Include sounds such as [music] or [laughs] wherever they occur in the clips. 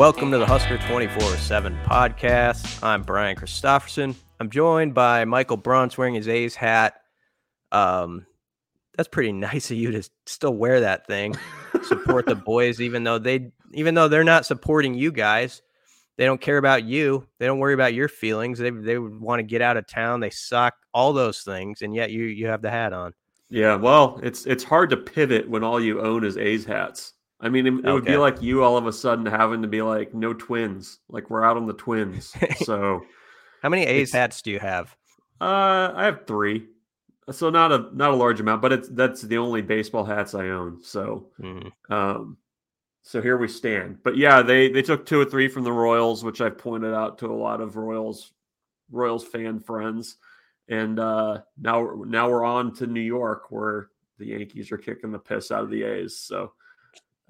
Welcome to the Husker 24 7 podcast. I'm Brian Christopherson. I'm joined by Michael Bruns wearing his A's hat. Um, that's pretty [laughs] nice of you to still wear that thing. Support the boys, even though they even though they're not supporting you guys. They don't care about you. They don't worry about your feelings. They they want to get out of town. They suck. All those things, and yet you you have the hat on. Yeah, well, it's it's hard to pivot when all you own is A's hats. I mean, it, it would be like you all of a sudden having to be like, no twins. Like we're out on the twins. [laughs] So, how many A's hats do you have? Uh, I have three. So not a not a large amount, but it's that's the only baseball hats I own. So, mm. um, so here we stand. But yeah, they they took two or three from the Royals, which I've pointed out to a lot of Royals Royals fan friends. And uh, now now we're on to New York, where the Yankees are kicking the piss out of the A's. So,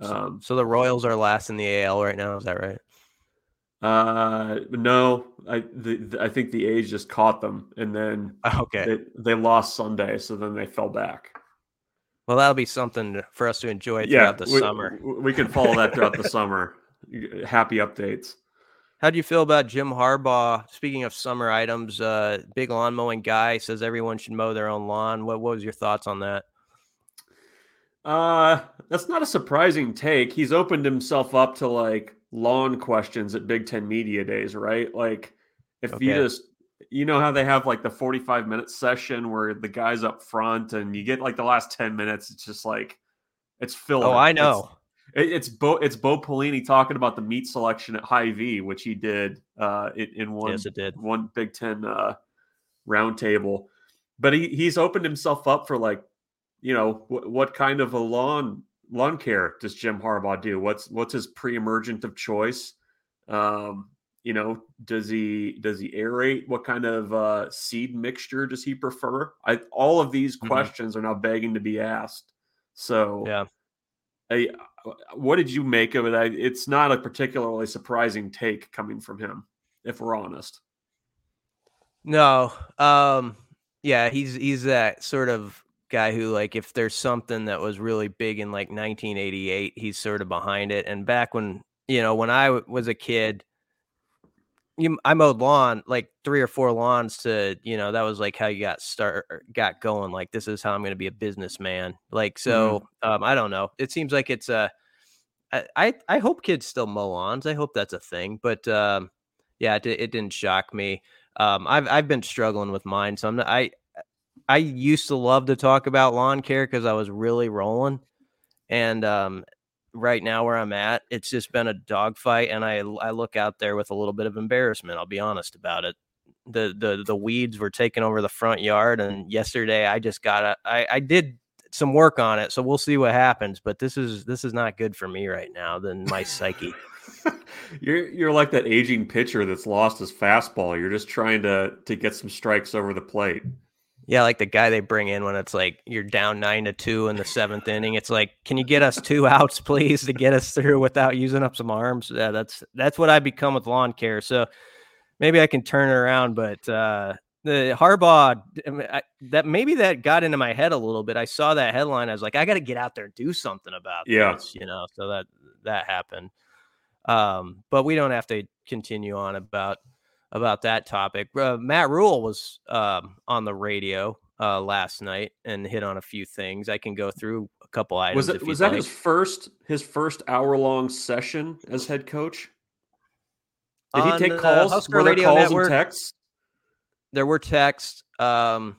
um, so the Royals are last in the AL right now. Is that right? Uh, no, I the, the, I think the A's just caught them, and then [laughs] okay, they, they lost Sunday, so then they fell back. Well, that'll be something for us to enjoy throughout yeah, the we, summer. We can follow that throughout the [laughs] summer. Happy updates. How do you feel about Jim Harbaugh? Speaking of summer items, uh, big lawn mowing guy says everyone should mow their own lawn. What, what was your thoughts on that? Uh, that's not a surprising take. He's opened himself up to like lawn questions at Big Ten Media Days, right? Like, if okay. you just you know how they have like the 45 minute session where the guy's up front and you get like the last 10 minutes it's just like it's filled oh i know it's, it's bo it's bo pelini talking about the meat selection at Hy-Vee, which he did uh in, in one yes, it did. one big 10 uh roundtable but he he's opened himself up for like you know what kind of a lawn lawn care does jim harbaugh do? What's what's his pre-emergent of choice? Um you know does he does he aerate? What kind of uh, seed mixture does he prefer? I, all of these mm-hmm. questions are now begging to be asked. So yeah. I, what did you make of it? I, it's not a particularly surprising take coming from him if we're honest. No um yeah he's he's that sort of guy who like if there's something that was really big in like 1988 he's sort of behind it and back when you know when I w- was a kid you I mowed lawn like three or four lawns to you know that was like how you got start er, got going like this is how I'm going to be a businessman like mm-hmm. so mm-hmm. um I don't know it seems like it's a I I hope kids still mow lawns I hope that's a thing but um yeah it, it didn't shock me um I've I've been struggling with mine so I'm not, I I used to love to talk about lawn care because I was really rolling and um right now where I'm at, it's just been a dogfight, and I I look out there with a little bit of embarrassment. I'll be honest about it. The the the weeds were taking over the front yard, and yesterday I just got a I I did some work on it, so we'll see what happens. But this is this is not good for me right now. Than my psyche. [laughs] you're you're like that aging pitcher that's lost his fastball. You're just trying to to get some strikes over the plate. Yeah, like the guy they bring in when it's like you're down nine to two in the seventh inning. It's like, can you get us two [laughs] outs, please, to get us through without using up some arms? Yeah, that's that's what I become with lawn care. So maybe I can turn it around, but uh the Harbaugh I, that maybe that got into my head a little bit. I saw that headline. I was like, I got to get out there and do something about yeah. this, you know. So that that happened. Um, but we don't have to continue on about about that topic. Uh, Matt Rhule was um, on the radio uh, last night and hit on a few things. I can go through a couple items. Was, it, was that like. his first his first hour long session as head coach? Did on he take calls? Were there calls Network, and texts? There were texts. Um,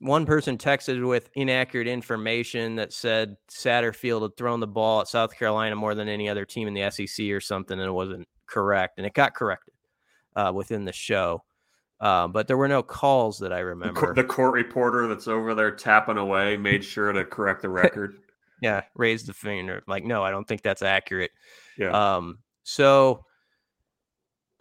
one person texted with inaccurate information that said Satterfield had thrown the ball at South Carolina more than any other team in the SEC or something, and it wasn't correct, and it got corrected uh, within the show. Uh, but there were no calls that I remember. The court reporter that's over there tapping away made sure to correct the [laughs] record. yeah, raised the finger. Like, no, I don't think that's accurate. Yeah. Um, so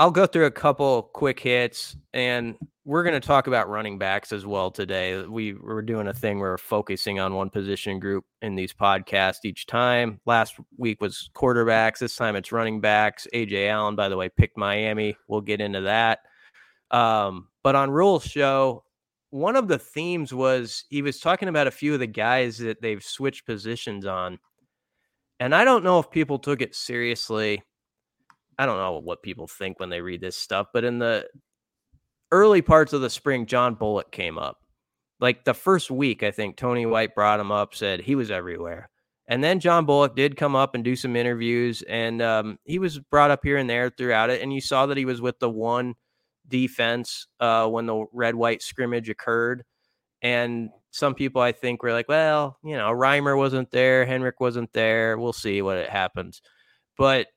I'll go through a couple quick hits, and we're going to talk about running backs as well today. We we're doing a thing where we're focusing on one position group in these podcasts each time. Last week was quarterbacks. This time it's running backs. Ajay Allen, by the way, picked Miami. We'll get into that. Um, but on Rhule's show, one of the themes was he was talking about a few of the guys that they've switched positions on, and I don't know if people took it seriously I don't know what people think when they read this stuff, but in the early parts of the spring, John Bullock came up. Like the first week, I think Tony White brought him up, said he was everywhere. And then John Bullock did come up and do some interviews, and um, he was brought up here and there throughout it. And you saw that he was with the one defense uh, when the red white scrimmage occurred. And some people, I think, were like, well, you know, Reimer wasn't there, Henrich wasn't there. We'll see what it happens. But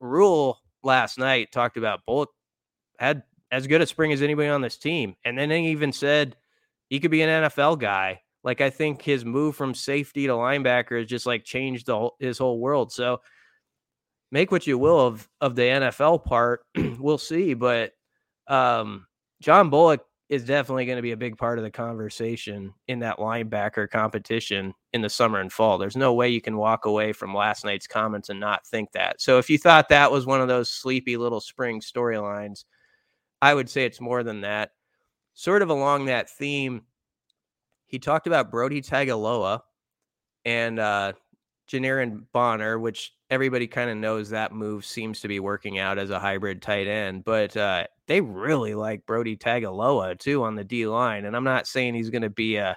Rhule last night talked about Bullock had as good a spring as anybody on this team. And then he even said he could be an NFL guy. Like I think his move from safety to linebacker has just like changed the whole, his whole world. So make what you will of of the NFL part. [clears throat] we'll see, but um, John Bullock is definitely going to be a big part of the conversation in that linebacker competition in the summer and fall. There's no way you can walk away from last night's comments and not think that. So if you thought that was one of those sleepy little spring storylines, I would say it's more than that. Sort of along that theme, he talked about Brody Tagaloa and uh Janiran Bonner, which everybody kind of knows that move seems to be working out as a hybrid tight end, but uh, they really like Brody Tagaloa too on the D line. And I'm not saying he's going to be a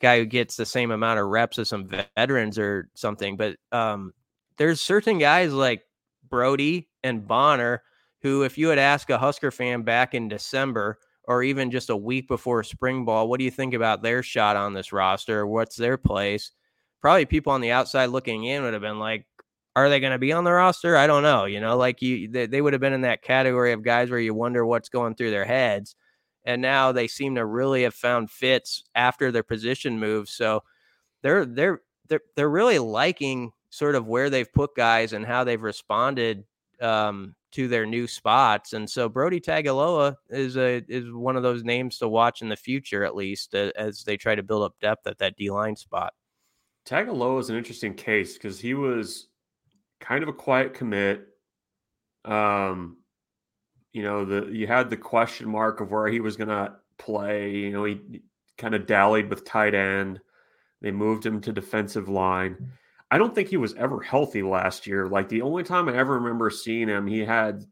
guy who gets the same amount of reps as some veterans or something, but um, there's certain guys like Brody and Bonner who, if you had asked a Husker fan back in December or even just a week before spring ball, what do you think about their shot on this roster? What's their place? Probably people on the outside looking in would have been like, are they going to be on the roster? I don't know. You know, like you, they, they would have been in that category of guys where you wonder what's going through their heads. And now they seem to really have found fits after their position moves. So they're, they're, they're, they're really liking sort of where they've put guys and how they've responded um, to their new spots. And so Brody Tagaloa is a is one of those names to watch in the future, at least uh, as they try to build up depth at that D line spot. Tagaloa is an interesting case because he was kind of a quiet commit. Um, you know, the you had the question mark of where he was going to play. You know, he kind of dallied with tight end. They moved him to defensive line. I don't think he was ever healthy last year. Like the only time I ever remember seeing him, he had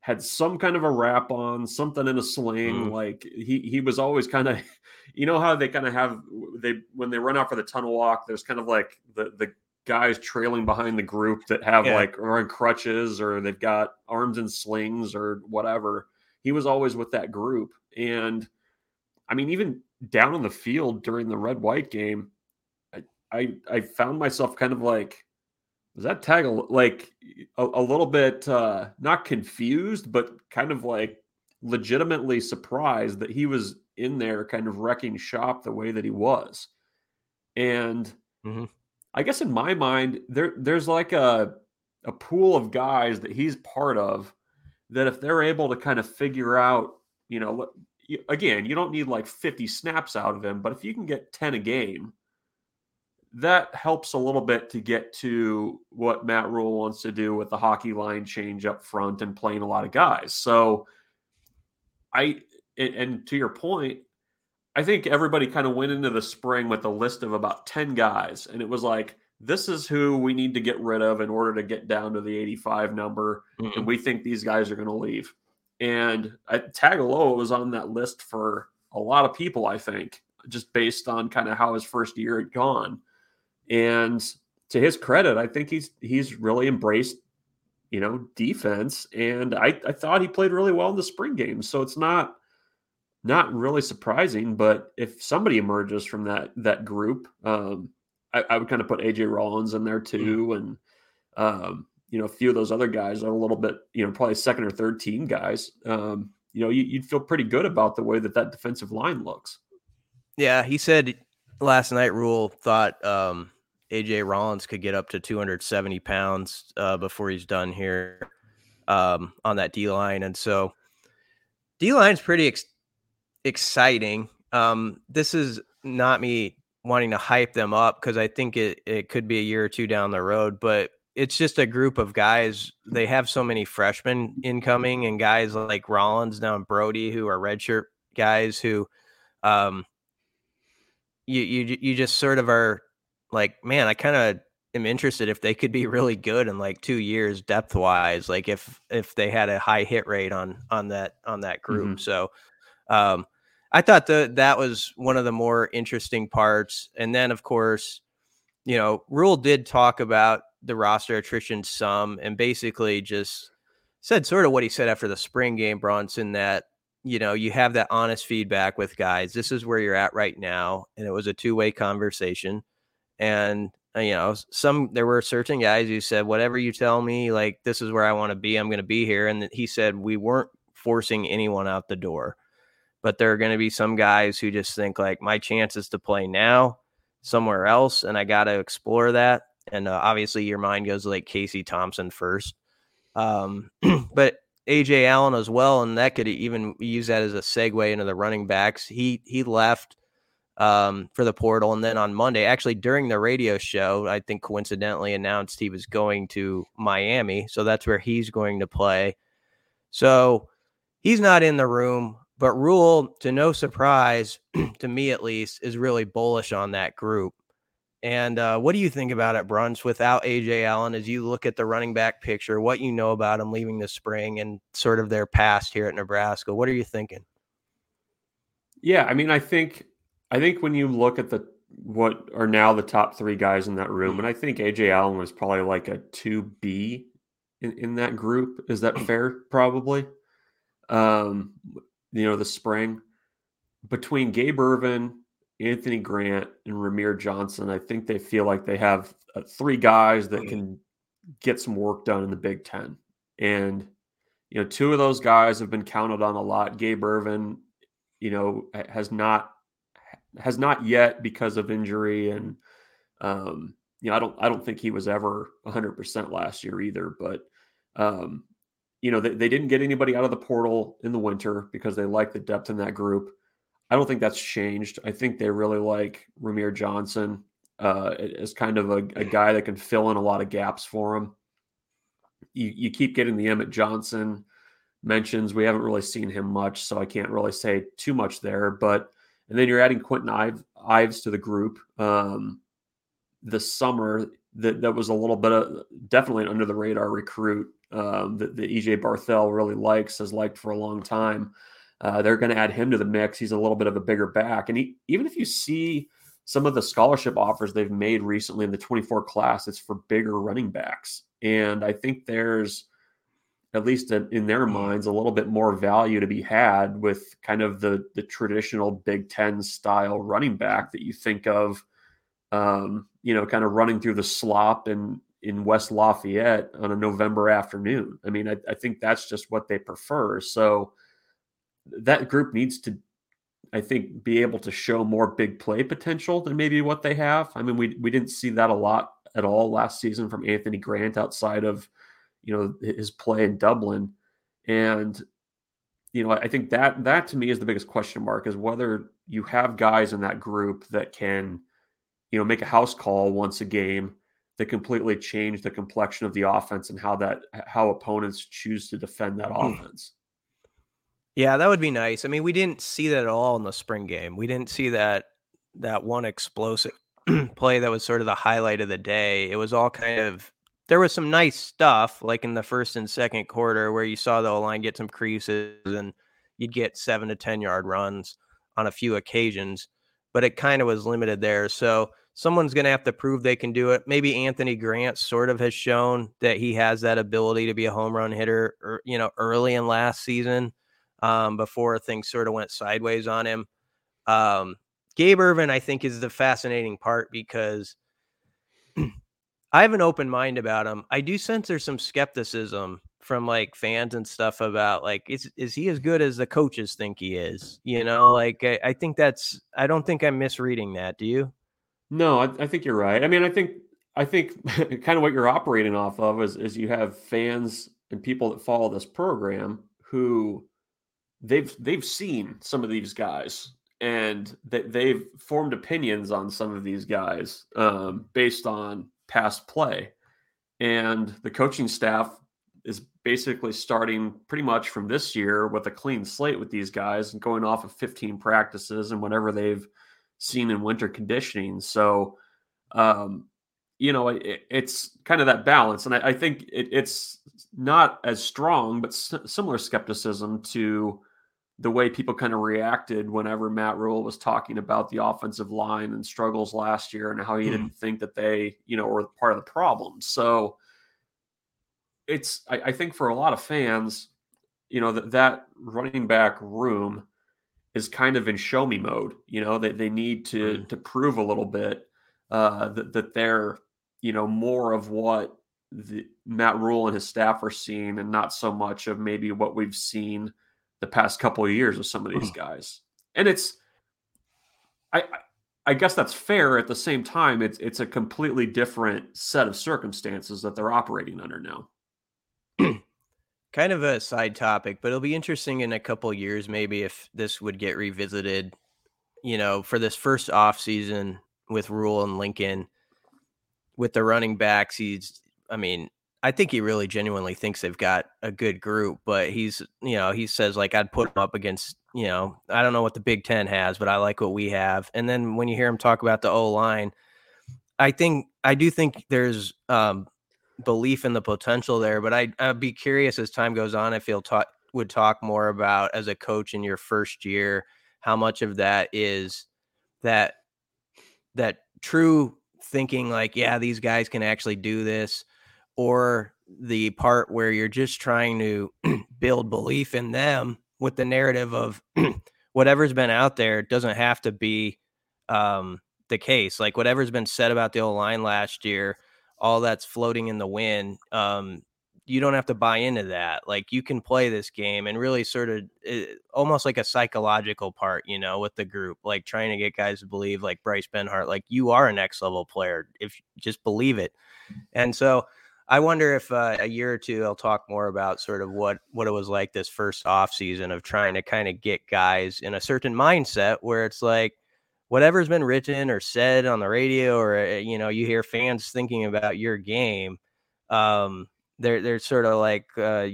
had some kind of a wrap on, something in a sling. Mm. Like he he was always kind of, [laughs] you know how they kind of have they when they run out for the tunnel walk. There's kind of like the the guys trailing behind the group that have yeah. like are on crutches or they've got arms and slings or whatever. He was always with that group, and I mean even down on the field during the red white game I I found myself kind of like was that tag like a, a little bit uh not confused but kind of like legitimately surprised that he was in there kind of wrecking shop the way that he was and mm-hmm. I guess in my mind there there's like a a pool of guys that he's part of that if they're able to kind of figure out you know again you don't need like 50 snaps out of him but if you can get 10 a game that helps a little bit to get to what Matt Rhule wants to do with the hockey line change up front and playing a lot of guys. So I and to your point, I think everybody kind of went into the spring with a list of about 10 guys and it was like this is who we need to get rid of in order to get down to the 85 number mm-hmm. and we think these guys are going to leave. And I, Tagaloa was on that list for a lot of people, I think, just based on kind of how his first year had gone. And to his credit, I think he's he's really embraced, you know, defense. And I, I thought he played really well in the spring games. So it's not not really surprising. But if somebody emerges from that that group, um, I, I would kind of put AJ Rollins in there too, and um, you know, a few of those other guys are a little bit, you know, probably second or third team guys. Um, you know, you, would feel pretty good about the way that that defensive line looks. Yeah, he said last night Rhule thought um, AJ Rollins could get up to 270 pounds uh, before he's done here um, on that D line, and so D line's pretty ex- exciting. Um, this is not me wanting to hype them up because I think it it could be a year or two down the road, but it's just a group of guys. They have so many freshmen incoming and guys like Rollins now and Brody who are redshirt guys who um, you you you just sort of are like, man, I kind of am interested if they could be really good in like two years depth wise like if if they had a high hit rate on on that on that group mm-hmm. so um i thought that that was one of the more interesting parts and then of course you know Rhule did talk about the roster attrition some and basically just said sort of what he said after the spring game bronson that you know you have that honest feedback with guys this is where you're at right now and it was a two-way conversation and uh, you know, some there were certain guys who said, "Whatever you tell me, like this is where I want to be. I'm going to be here." And he said we weren't forcing anyone out the door, but there are going to be some guys who just think like my chances to play now somewhere else, and I got to explore that. And uh, obviously, your mind goes like Casey Thompson first, um, [clears throat] but Ajay Allen as well, and that could even use that as a segue into the running backs. He he left um, for the portal. And then on Monday, actually during the radio show, I think coincidentally announced he was going to Miami. So that's where he's going to play. So he's not in the room, but Rhule, to no surprise, [clears throat] to me at least, is really bullish on that group. And uh, what do you think about it, Bruns, without Ajay Allen, as you look at the running back picture, what you know about him leaving the spring and sort of their past here at Nebraska? What are you thinking? Yeah, I mean, I think I think when you look at the what are now the top three guys in that room, and I think Ajay Allen was probably like a two B in, in that group. Is that [clears throat] fair? Probably. Um, you know, the spring between Gabe Ervin, Anthony Grant, and Rahmir Johnson, I think they feel like they have uh, three guys that can get some work done in the Big Ten. And you know, two of those guys have been counted on a lot. Gabe Ervin, you know, has not has not yet because of injury and um, you know I don't I don't think he was ever 100% last year either but um, you know they, they didn't get anybody out of the portal in the winter because they like the depth in that group. I don't think that's changed. I think they really like Rahmir Johnson uh, as kind of a, a guy that can fill in a lot of gaps for them you, you keep getting the Emmett Johnson mentions. We haven't really seen him much so I can't really say too much there but and then you're adding Kwinten Ives, Ives to the group. Um, this summer. That that was a little bit of definitely an under the radar recruit um, that, that EJ Barthel really likes, has liked for a long time. Uh, they're going to add him to the mix. He's a little bit of a bigger back, and he, even if you see some of the scholarship offers they've made recently in the 24 class, it's for bigger running backs, and I think there's at least in their minds, a little bit more value to be had with kind of the the traditional Big Ten style running back that you think of, um, you know, kind of running through the slop in in West Lafayette on a November afternoon. I mean, I, I think that's just what they prefer. So that group needs to, I think, be able to show more big play potential than maybe what they have. I mean, we we didn't see that a lot at all last season from Anthony Grant outside of you know his play in Dublin, and you know I think that that to me is the biggest question mark is whether you have guys in that group that can you know make a house call once a game that completely change the complexion of the offense and how that how opponents choose to defend that hmm. offense. Yeah, that would be nice. I mean, we didn't see that at all in the spring game. We didn't see that that one explosive [clears throat] play that was sort of the highlight of the day. It was all kind of there was some nice stuff like in the first and second quarter where you saw the line get some creases and you'd get seven to 10 yard runs on a few occasions, but it kind of was limited there. So someone's going to have to prove they can do it. Maybe Anthony Grant sort of has shown that he has that ability to be a home run hitter, or, er, you know, early in last season um, before things sort of went sideways on him. Um, Gabe Ervin, I think, is the fascinating part because [clears throat] I have an open mind about him. I do sense there's some skepticism from like fans and stuff about like is is he as good as the coaches think he is? You know, like I, I think that's I don't think I'm misreading that. Do you? No, I, I think you're right. I mean, I think I think [laughs] kind of what you're operating off of is is you have fans and people that follow this program who they've they've seen some of these guys and they, they've formed opinions on some of these guys um, based on past play. And the coaching staff is basically starting pretty much from this year with a clean slate with these guys and going off of 15 practices and whatever they've seen in winter conditioning. So, um, you know, it, it's kind of that balance. And I, I think it, it's not as strong, but s- similar skepticism to the way people kind of reacted whenever Matt Rhule was talking about the offensive line and struggles last year and how he mm. didn't think that they, you know, were part of the problem. So it's, I, I think for a lot of fans, you know, that, that running back room is kind of in show me mode. You know, they, they need to, mm. to prove a little bit uh, that, that they're, you know, more of what the, Matt Rhule and his staff are seeing, and not so much of maybe what we've seen the past couple of years with some of these mm. guys. And it's, I, I guess that's fair. At the same time, it's it's a completely different set of circumstances that they're operating under now. [clears throat] kind of a side topic, but it'll be interesting in a couple years, maybe if this would get revisited. You know, for this first off season with Rhule and Lincoln, with the running backs, he's I mean, I think he really genuinely thinks they've got a good group, but he's, you know, he says like I'd put them up against, you know, I don't know what the Big Ten has, but I like what we have. And then when you hear him talk about the O line, I think I do think there's um, belief in the potential there, but I I'd be curious as time goes on if he'll talk would talk more about as a coach in your first year, how much of that is that that true thinking like, yeah, these guys can actually do this, or the part where you're just trying to [clears throat] build belief in them with the narrative of [clears throat] whatever's been out there doesn't have to be um, the case. Like whatever's been said about the old line last year, all that's floating in the wind. Um, you don't have to buy into that. Like you can play this game and really sort of it, eh, almost like a psychological part, you know, with the group, like trying to get guys to believe, like Bryce Benhart, like you are a next level player if just believe it. And so I wonder if uh, a year or two I'll talk more about sort of what what it was like this first off season of trying to kind of get guys in a certain mindset where it's like whatever's been written or said on the radio or uh, you know you hear fans thinking about your game um they're they're sort of like uh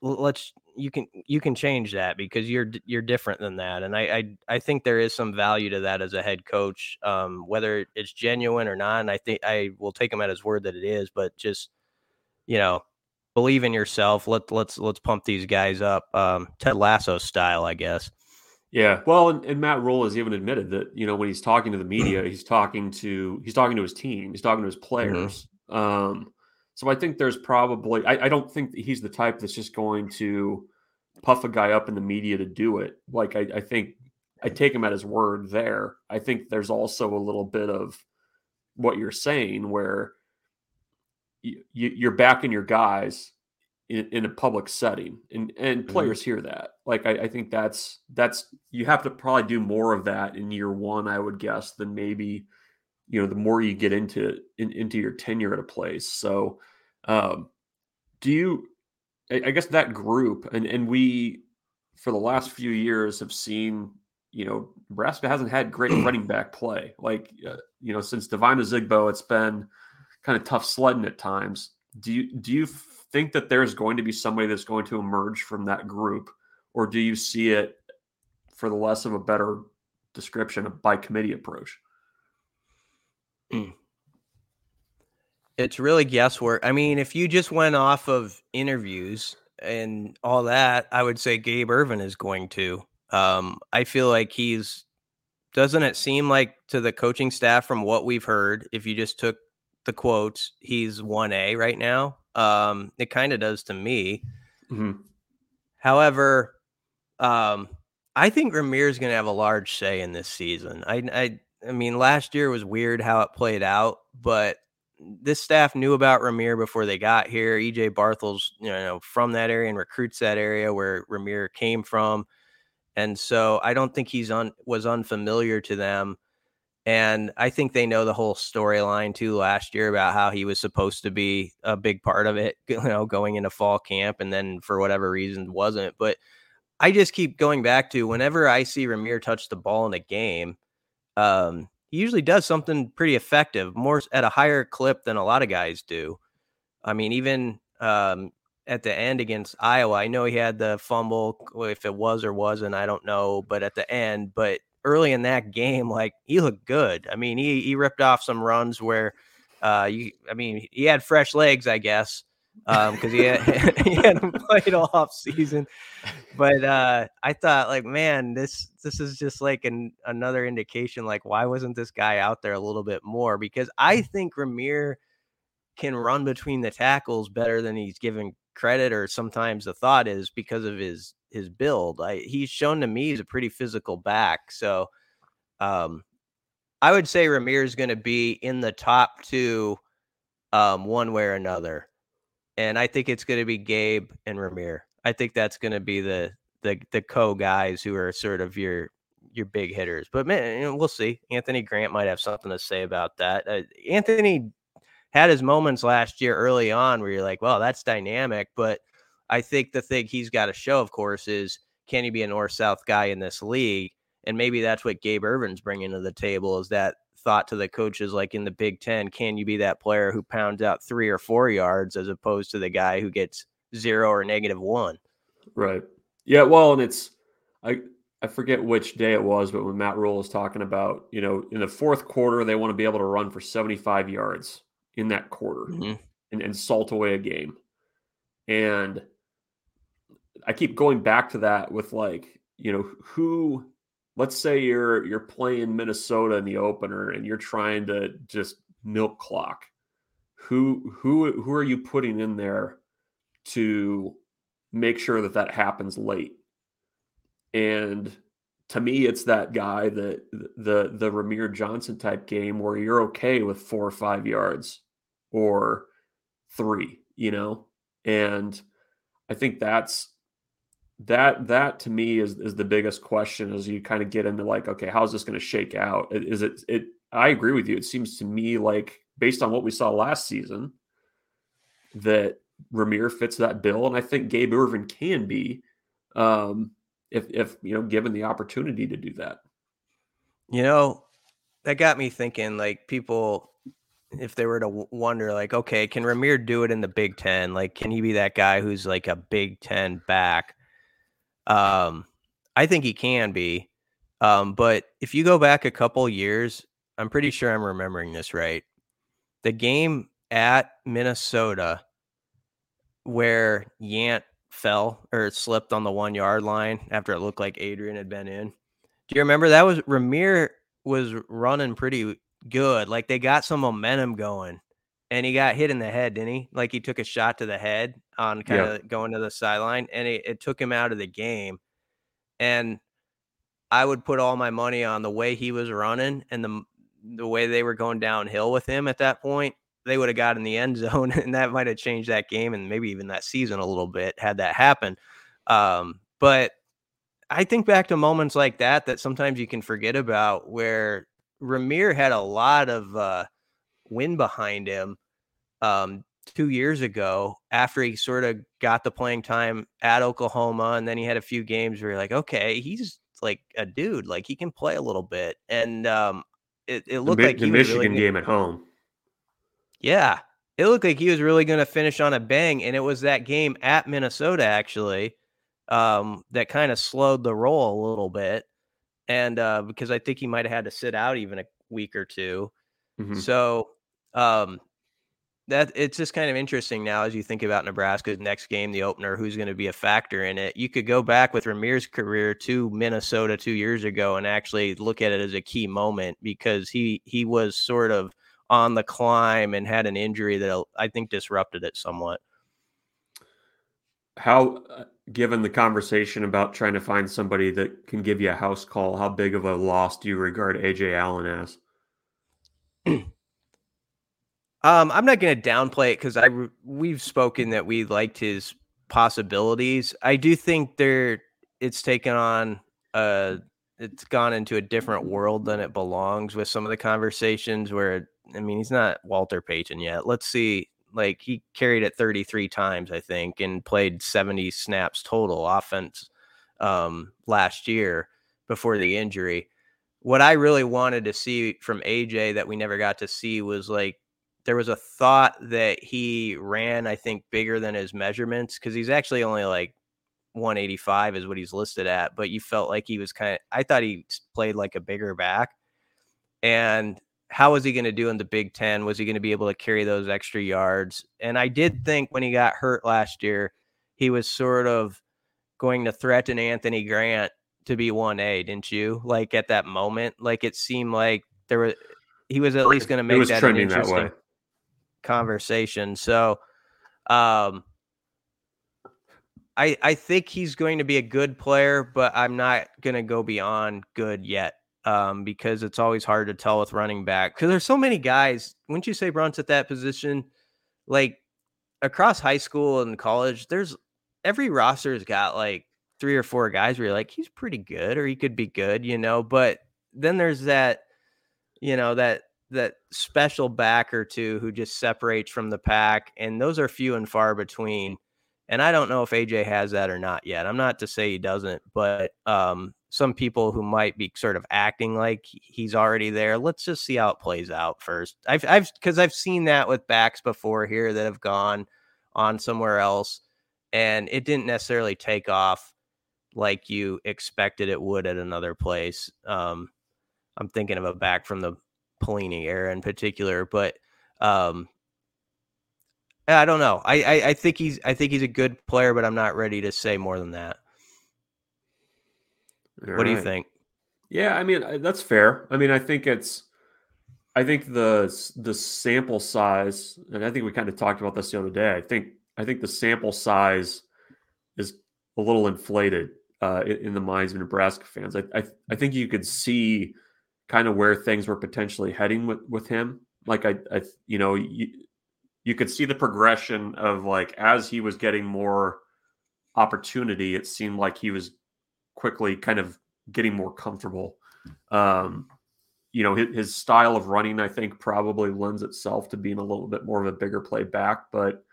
let's you can you can change that because you're you're different than that and I, I i think there is some value to that as a head coach um whether it's genuine or not and i think i will take him at his word that it is but just you know, believe in yourself. Let let's let's pump these guys up. Um, Ted Lasso style, I guess. Yeah, well, and, and, Matt Rhule has even admitted that you know when he's talking to the media, he's talking to he's talking to his team, he's talking to his players. Mm-hmm. Um, so I think there's probably I, I don't think that he's the type that's just going to puff a guy up in the media to do it. Like I, I think I take him at his word there. I think there's also a little bit of what you're saying where you, are backing your guys in, in, a public setting, and and mm-hmm. players hear that. Like I, I, think that's that's you have to probably do more of that in year one, I would guess, than maybe you know the more you get into in, into your tenure at a place. So, um, do you? I, I guess that group, and and we for the last few years have seen you know, Nebraska hasn't had great [clears throat] running back play. Like, uh, you know, since Devine Ozigbo, it's been kind of tough sledding at times. Do you do you think that there's going to be somebody that's going to emerge from that group, or do you see it for the less of a better description by committee approach? Mm. It's really guesswork. I mean, if you just went off of interviews and all that, I would say Gabe Ervin is going to. Um, I feel like he's doesn't it seem like to the coaching staff from what we've heard, if you just took the quotes, he's 1A right now. Um, it kind of does to me. Mm-hmm. However, um, I think Rahmir is going to have a large say in this season. I, I, I mean, last year was weird how it played out, but this staff knew about Rahmir before they got here. EJ Barthel's, you know, from that area and recruits that area where Rahmir came from, and so I don't think he's on was unfamiliar to them. And I think they know the whole storyline too last year about how he was supposed to be a big part of it, [laughs] you know, going into fall camp and then for whatever reason wasn't. But I just keep going back to whenever I see Rahmir touch the ball in a game, um, he usually does something pretty effective, more at a higher clip than a lot of guys do. I mean, even um, at the end against Iowa, I know he had the fumble. If it was or wasn't, I don't know. But at the end, but early in that game, like he looked good. I mean, he he ripped off some runs where Uh, you, I mean, he had fresh legs, I guess, um, because he had [laughs] he hadn't [laughs] played all off season. But uh, I thought, like, man, this this is just like an another indication. Like, why wasn't this guy out there a little bit more? Because I think Rahmir can run between the tackles better than he's given credit, or sometimes the thought is because of his his build. I, he's shown to me he's a pretty physical back. So, um, I would say Rahmir is going to be in the top two, um, one way or another and I think it's going to be Gabe and Rahmir. I think that's going to be the the the co guys who are sort of your your big hitters. But man, you know, we'll see. Anthony Grant might have something to say about that. Uh, Anthony had his moments last year early on where you're like, well, that's dynamic. But I think the thing he's got to show, of course, is can he be a north south guy in this league? And maybe that's what Gabe Ervin's bringing to the table is that thought to the coaches like in the Big Ten, can you be that player who pounds out three or four yards as opposed to the guy who gets zero or negative one? Right. Yeah. Well, and it's I I forget which day it was, but when Matt Rhule was talking about, you know, in the fourth quarter, they want to be able to run for 75 yards in that quarter mm-hmm. and, and salt away a game. And I keep going back to that with like, you know, who let's say you're you're playing Minnesota in the opener and you're trying to just milk clock. Who who who are you putting in there to make sure that that happens late? And to me, it's that guy that the the Rahmir Johnson type game where you're okay with four or five yards or three, you know, and I think that's that that to me is is the biggest question as you kind of get into like okay how's this going to shake out? Is it it i agree with you. It seems to me like based on what we saw last season that Rahmir fits that bill and i think gabe Ervin can be um if if you know given the opportunity to do that. You know that got me thinking like people if they were to wonder like okay can Rahmir do it in the big 10 like can he be that guy who's like a big 10 back um, I think he can be. Um, but if you go back a couple years, I'm pretty sure I'm remembering this right. The game at Minnesota where Yant fell or slipped on the one yard line after it looked like Adrian had been in. Do you remember that was Rahmir was running pretty good. Like they got some momentum going and he got hit in the head, didn't he? Like he took a shot to the head on kind of yeah. going to the sideline, and it, it, took him out of the game. And I would put all my money on the way he was running and the the way they were going downhill with him at that point. They would have got in the end [laughs] zone, and that might have changed that game and maybe even that season a little bit had that happen. Um, but I think back to moments like that that sometimes you can forget about where Rahmir had a lot of uh, wind behind him um, two years ago after he sort of got the playing time at Oklahoma, and then he had a few games where you're like, okay, he's like a dude, like he can play a little bit, and um, it, it looked the, like the Michigan really game at home. Yeah, it looked like he was really going to finish on a bang, and it was that game at Minnesota actually um, that kind of slowed the roll a little bit, and uh, because I think he might have had to sit out even a week or 2 mm-hmm. So um, that it's just kind of interesting now as you think about Nebraska's next game, the opener, who's going to be a factor in it. You could go back with Rahmir's career to Minnesota two years ago and actually look at it as a key moment because he he was sort of on the climb and had an injury that I think disrupted it somewhat. How, uh, given the conversation about trying to find somebody that can give you a house call, how big of a loss do you regard Ajay Allen as? [clears throat] Um, I'm not going to downplay it because I we've spoken that we liked his possibilities. I do think there it's taken on uh it's gone into a different world than it belongs with some of the conversations where I mean he's not Walter Payton yet. Let's see like he carried it 33 times I think and played 70 snaps total offense um last year before the injury. What I really wanted to see from Ajay that we never got to see was like there was a thought that he ran, I think, bigger than his measurements because he's actually only like 185 is what he's listed at. But you felt like he was kind of, I thought he played like a bigger back. And how was he going to do in the Big Ten? Was he going to be able to carry those extra yards? And I did think when he got hurt last year, he was sort of going to threaten Anthony Grant to be 1A, didn't you? Like at that moment, like it seemed like there was he was at least going to make that an interesting that conversation. So, um, I I think he's going to be a good player, but I'm not going to go beyond good yet. Um, because it's always hard to tell with running back because there's so many guys. Wouldn't you say Bruns at that position? Like across high school and college, there's every roster's got like three or four guys where you're like, he's pretty good or he could be good, you know. But then there's that, you know, that that special back or two who just separates from the pack, and those are few and far between. And I don't know if Ajay has that or not yet. I'm not to say he doesn't, but um, some people who might be sort of acting like he's already there. Let's just see how it plays out first. I've, I've, because I've seen that with backs before here that have gone on somewhere else, and it didn't necessarily take off like you expected it would at another place. Um, I'm thinking of a back from the Pelini era in particular, but um, I don't know. I, I, I think he's I think he's a good player, but I'm not ready to say more than that. All what right. do you think? Yeah, I mean that's fair. I mean, I think it's I think the the sample size, and I think we kind of talked about this the other day. I think I think the sample size is a little inflated uh, in, in, the minds of Nebraska fans. I, I, I think you could see kind of where things were potentially heading with with him. Like I, I you know, you, you could see the progression of like as he was getting more opportunity, it seemed like he was quickly kind of getting more comfortable. Um, you know, his, his, style of running, I think, probably lends itself to being a little bit more of a bigger play back. But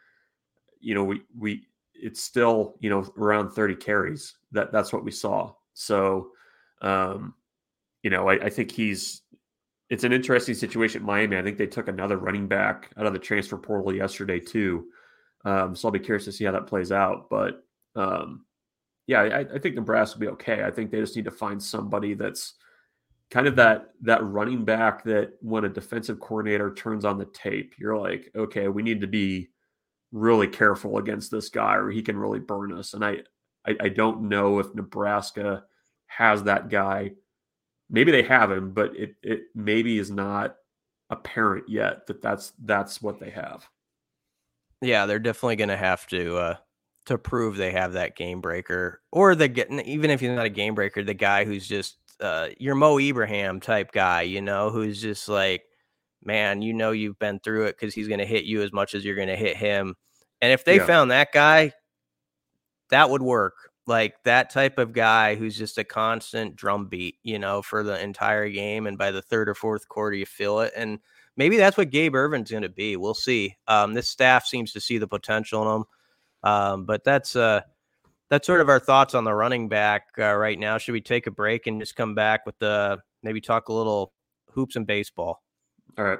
you know, we we it's still you know around 30 carries. That that's what we saw. So, um, you know, I, I think he's it's an interesting situation Miami. I think they took another running back out of the transfer portal yesterday too. Um, so I'll be curious to see how that plays out. But um, yeah, I, I, think Nebraska will be okay. I think they just need to find somebody that's kind of that that running back that when a defensive coordinator turns on the tape, you're like, okay, we need to be really careful against this guy, or he can really burn us. And I, I, I don't know if Nebraska has that guy maybe they have him, but it it maybe is not apparent yet that that's that's what they have. Yeah, they're definitely going to have to uh to prove they have that game breaker, or the getting even if he's not a game breaker, the guy who's just uh your Mo Ibrahim type guy, you know, who's just like, man, you know, you've been through it because he's going to hit you as much as you're going to hit him. And if they yeah. found that guy, that would work like that type of guy who's just a constant drumbeat, you know, for the entire game. And by the third or fourth quarter, you feel it. And maybe that's what Gabe Ervin's going to be. We'll see. Um, this staff seems to see the potential in him. Um, but that's uh, that's sort of our thoughts on the running back uh, right now. Should we take a break and just come back with the maybe talk a little hoops and baseball? All right.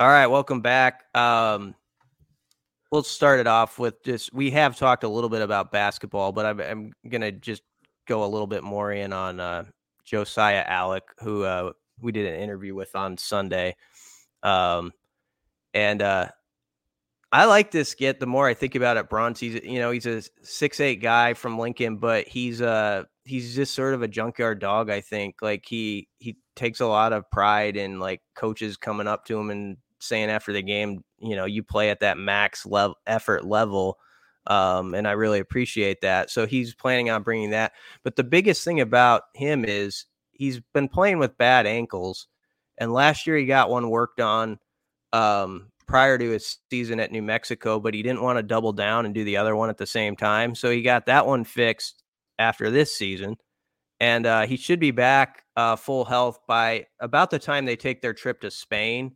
All right, welcome back. Um, we'll start it off with just we have talked a little bit about basketball, but I'm, I'm gonna just go a little bit more in on uh, Josiah Allick, who uh, we did an interview with on Sunday, um, and uh, I like this get. The more I think about it, Bruns, he's you know he's a six eight guy from Lincoln, but he's uh he's just sort of a junkyard dog. I think like he he takes a lot of pride in like coaches coming up to him and saying after the game, you know, you play at that max level effort level. Um, and I really appreciate that. So he's planning on bringing that. But the biggest thing about him is he's been playing with bad ankles. And last year he got one worked on um, prior to his season at New Mexico, but he didn't want to double down and do the other one at the same time. So he got that one fixed after this season and uh, he should be back uh, full health by about the time they take their trip to Spain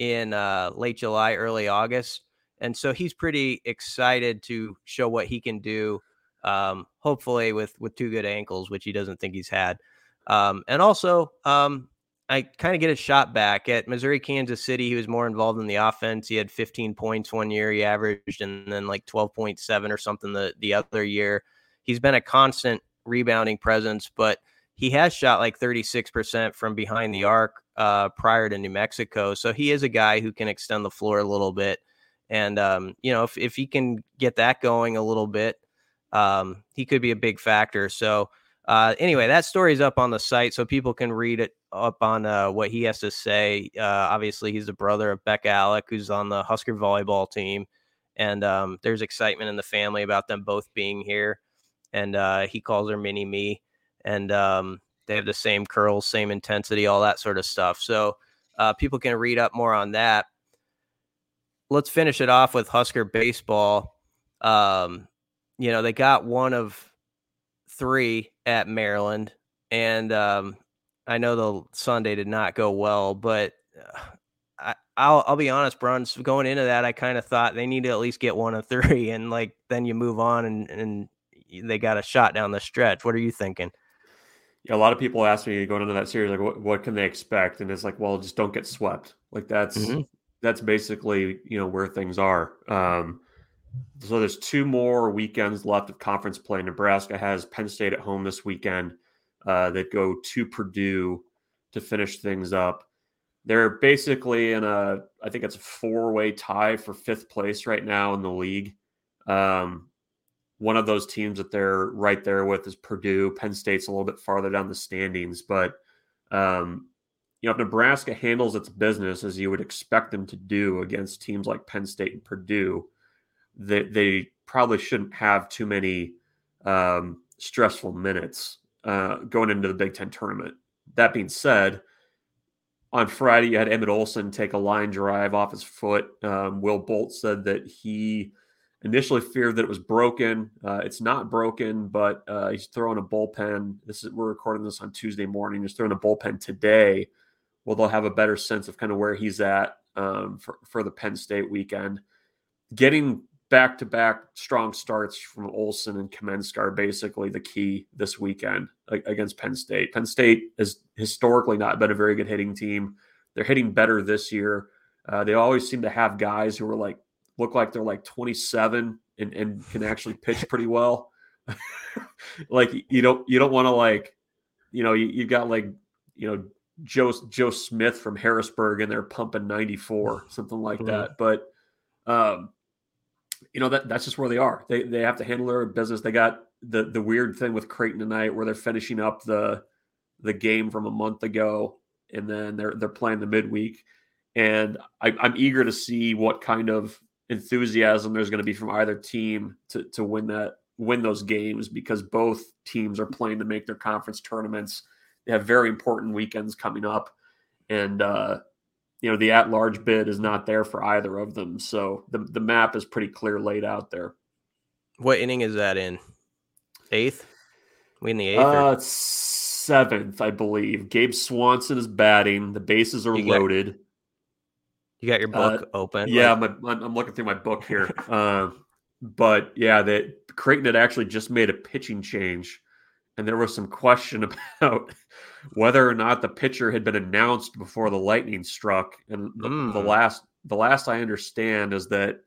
in uh, late July, early August. And so he's pretty excited to show what he can do. Um, hopefully with with two good ankles, which he doesn't think he's had. Um, and also, um, I kind of get a shot back at Missouri, Kansas City. He was more involved in the offense. He had 15 points one year, he averaged, and then like 12.7 or something the the other year. He's been a constant rebounding presence, but he has shot like 36% from behind the arc uh, prior to New Mexico. So he is a guy who can extend the floor a little bit. And, um, you know, if, if he can get that going a little bit, um, he could be a big factor. So, uh, anyway, that story is up on the site so people can read it up on uh, what he has to say. Uh, obviously, he's the brother of Becca Allick, who's on the Husker volleyball team. And um, there's excitement in the family about them both being here and uh, he calls her Mini Me, and um, they have the same curls, same intensity, all that sort of stuff. So uh, people can read up more on that. Let's finish it off with Husker baseball. Um, you know, they got one of three at Maryland, and um, I know the Sunday did not go well, but uh, I, I'll I'll be honest, Bruns. Going into that, I kind of thought they need to at least get one of three, and like then you move on and and they got a shot down the stretch. What are you thinking? A lot of people ask me going into that series, like, what, what can they expect? And it's like, well, just don't get swept. Like that's mm-hmm. that's basically you know where things are. Um, so there's two more weekends left of conference play. Nebraska has Penn State at home this weekend. Uh, that go to Purdue to finish things up. They're basically in a, I think it's a four way tie for fifth place right now in the league. Um, one of those teams that they're right there with is Purdue. Penn State's a little bit farther down the standings, but um, you know if Nebraska handles its business as you would expect them to do against teams like Penn State and Purdue, they, they probably shouldn't have too many um, stressful minutes uh, going into the Big Ten tournament. That being said, on Friday you had Emmett Olson take a line drive off his foot. Um, Will Bolt said that he initially feared that it was broken. Uh, it's not broken, but uh, he's throwing a bullpen. This is we're recording this on Tuesday morning. He's throwing a bullpen today. Well, they'll have a better sense of kind of where he's at um, for for the Penn State weekend. Getting back to back strong starts from Olson and Kaminska are basically the key this weekend against Penn State. Penn State has historically not been a very good hitting team. They're hitting better this year. Uh, they always seem to have guys who are like look like they're like 27 and, and can actually pitch pretty well. [laughs] like you don't you don't want to like you know you, you got like you know Joe Joe Smith from Harrisburg and they're pumping 94 something like that. But um, you know that that's just where they are. They they have to handle their business. They got the the weird thing with Creighton tonight where they're finishing up the the game from a month ago and then they're they're playing the midweek. And I, I'm eager to see what kind of enthusiasm there's going to be from either team to to win that win those games because both teams are playing to make their conference tournaments. They have very important weekends coming up, and uh, you know the at large bid is not there for either of them. So the the map is pretty clear laid out there. What inning is that in? Eighth. We in the eighth? Uh, seventh, I believe. Gabe Swansen is batting. The bases are you loaded. Got, you got your book uh, open? Yeah, like... I'm, I'm looking through my book here. uh, but yeah, that Creighton had actually just made a pitching change, and there was some question [laughs] about whether or not the pitcher had been announced before the lightning struck. And the, mm. the last the last I understand is that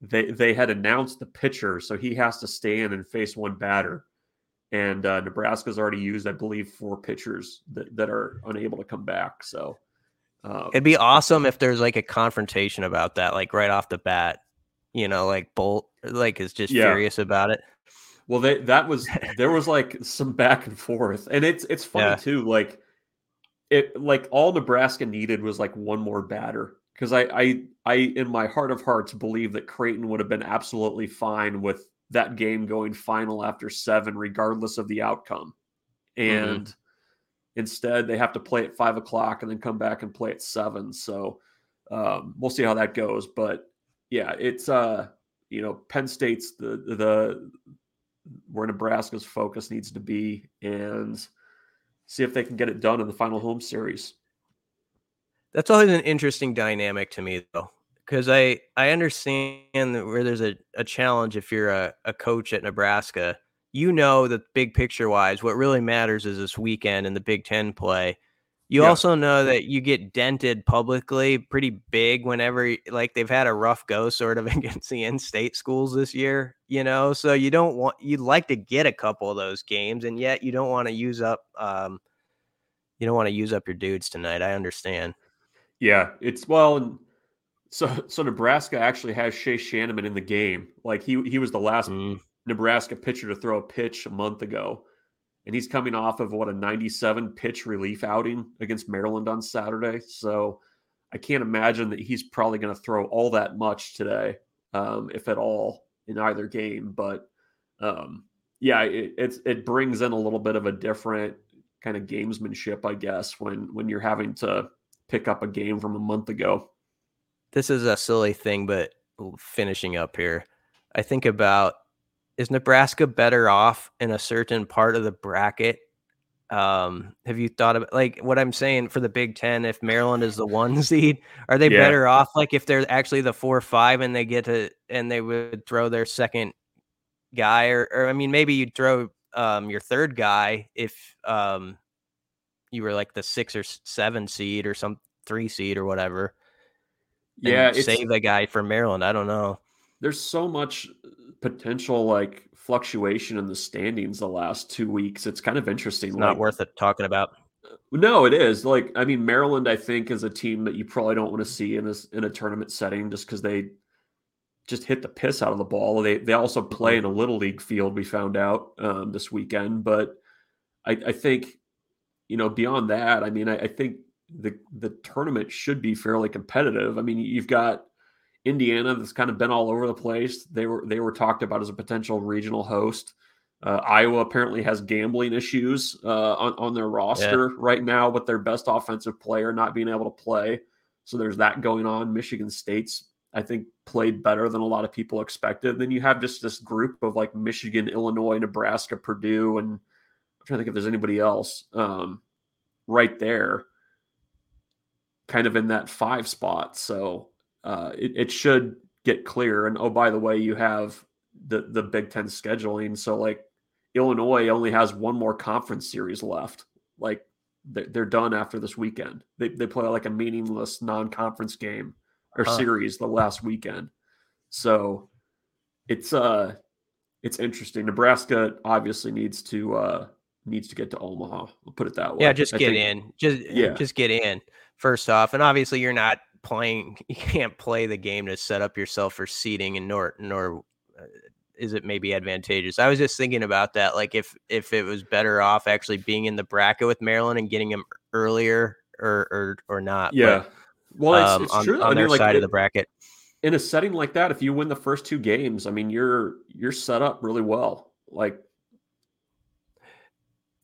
they they had announced the pitcher, so he has to stand and face one batter. And uh, Nebraska's already used, I believe, four pitchers that, that are unable to come back. So um, It'd be awesome if there's like a confrontation about that, like right off the bat. You know, like Bolt, like is just yeah. furious about it. Well, they, that was [laughs] there was like some back and forth, and it's it's funny yeah. too. Like it, like all Nebraska needed was like one more batter because I I I in my heart of hearts believe that Creighton would have been absolutely fine with that game going final after seven, regardless of the outcome, mm-hmm. and. Mm-hmm Instead, they have to play at five o'clock and then come back and play at seven. So um, we'll see how that goes. But yeah, it's uh, you know, Penn State's the the where Nebraska's focus needs to be and see if they can get it done in the final home series. That's always an interesting dynamic to me, though, because I I understand where there's a, a challenge if you're a, a coach at Nebraska, you know that big picture wise, what really matters is this weekend in the Big Ten play. You Yeah. also know that you get dented publicly pretty big whenever like they've had a rough go sort of [laughs] against the in-state schools this year, you know. So you don't want you'd like to get a couple of those games, and yet you don't want to use up um you don't want to use up your dudes tonight. I understand. Yeah, it's well, so so Nebraska actually has Shay Schanaman in the game. Like he he was the last Mm. Nebraska pitcher to throw a pitch a month ago, and he's coming off of what a 97 pitch relief outing against Maryland on Saturday. So I can't imagine that he's probably going to throw all that much today, um, if at all, in either game. But um, yeah, it, it's it brings in a little bit of a different kind of gamesmanship, I guess, when when you're having to pick up a game from a month ago. this is a silly thing, but finishing up here, I think about is Nebraska better off in a certain part of the bracket? Um, have you thought about like what I'm saying for the Big Ten? If Maryland is the one [laughs] seed, are they Yeah. better off like if they're actually the four or five and they get to and they would throw their second guy, or, or I mean, maybe you'd throw um your third guy if um you were like the six or seven seed or some three seed or whatever Yeah, save a guy from Maryland. I don't know. There's so much potential like fluctuation in the standings the last two weeks. It's kind of interesting. It's not worth it talking about. No, it is. Like, I mean, Maryland, I think, is a team that you probably don't want to see in this in a tournament setting just because they just hit the piss out of the ball. They they also play in a little league field. We found out um, this weekend, but I, I think you know beyond that, I mean, I, I think the the tournament should be fairly competitive. I mean, you've got Indiana that's kind of been all over the place. They were they were talked about as a potential regional host. Uh, Iowa apparently has gambling issues uh, on on their roster right now with their best offensive player not being able to play. So there's that going on. Michigan State's I think played better than a lot of people expected. Then you have just this group of like Michigan, Illinois, Nebraska, Purdue, and I'm trying to think if there's anybody else um, right there, kind of in that five spot. So uh, it, it should get clear. And oh, by the way, you have the the Big Ten scheduling. So like Illinois only has one more conference series left. Like they're, done after this weekend. They they play like a meaningless non-conference game or Huh. series the last weekend. So it's uh it's interesting. Nebraska obviously needs to uh needs to get to Omaha. We'll put it that way. Yeah, just I get think- in. Just Yeah. just get in first off. And obviously you're not playing [laughs] you can't play the game to set up yourself for seeding and nor nor uh, is it maybe advantageous. I was just thinking about that like if if it was better off actually being in the bracket with Maryland and getting them earlier or or or not. but, Yeah. Well, it's, um, it's on, true. on I their like side it- of the bracket. in a setting like that, if you win the first two games, I mean, you're you're set up really well. Like,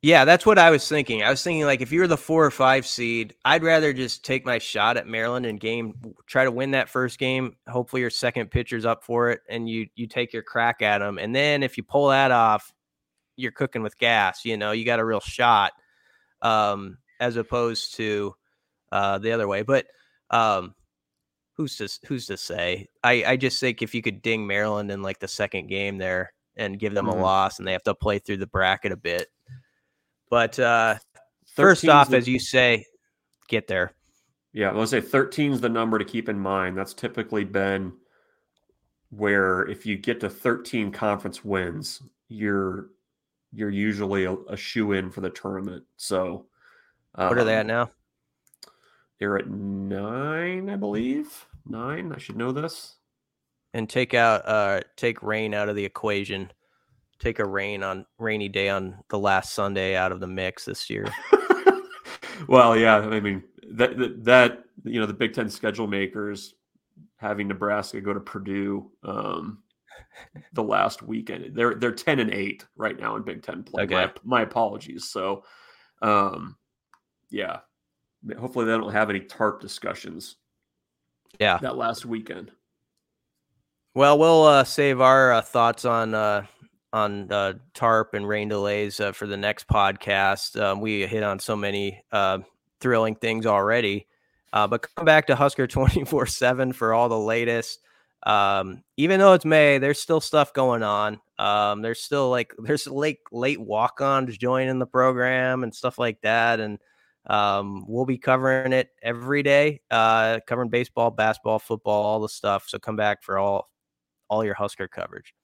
Yeah, that's what I was thinking. I was thinking like if you're the four or five seed, I'd rather just take my shot at Maryland and game try to win that first game. Hopefully your second pitcher's up for it and you you take your crack at them. And then if you pull that off, you're cooking with gas, you know, you got a real shot. Um, as opposed to uh the other way. But um who's to who's to say? I I just think if you could ding Maryland in like the second game there and give them Mhm. a loss and they have to play through the bracket a bit. But uh first off, the- as you say, get there. yeah, let's say 13 is the number to keep in mind. That's typically been where if you get to 13 conference wins, you're you're usually a, a shoe in for the tournament. So, What are they at um, now? They're at nine, I believe. Nine. I should know this. And take out uh take rain out of the equation. Take a rain on rainy day on the last Sunday out of the mix this year. [laughs] well, yeah, I mean that, that that you know the Big Ten schedule makers having Nebraska go to Purdue um, the last weekend. They're they're ten and eight right now in Big Ten play. My, my apologies. So, um, yeah, hopefully they don't have any tarp discussions Yeah. that last weekend. Well, we'll uh, save our uh, thoughts on uh, on uh, tarp and rain delays uh, for the next podcast. Um, we hit on so many uh, thrilling things already. Uh, but come back to Husker [laughs] 24 7 for all the latest. Um, even though it's May, there's still stuff going on. Um, there's still like [laughs] there's late late walk-ons joining the program and stuff like that. And um, we'll be covering it every day, uh, covering baseball, basketball, football, all the stuff. So come back for all all your Husker coverage.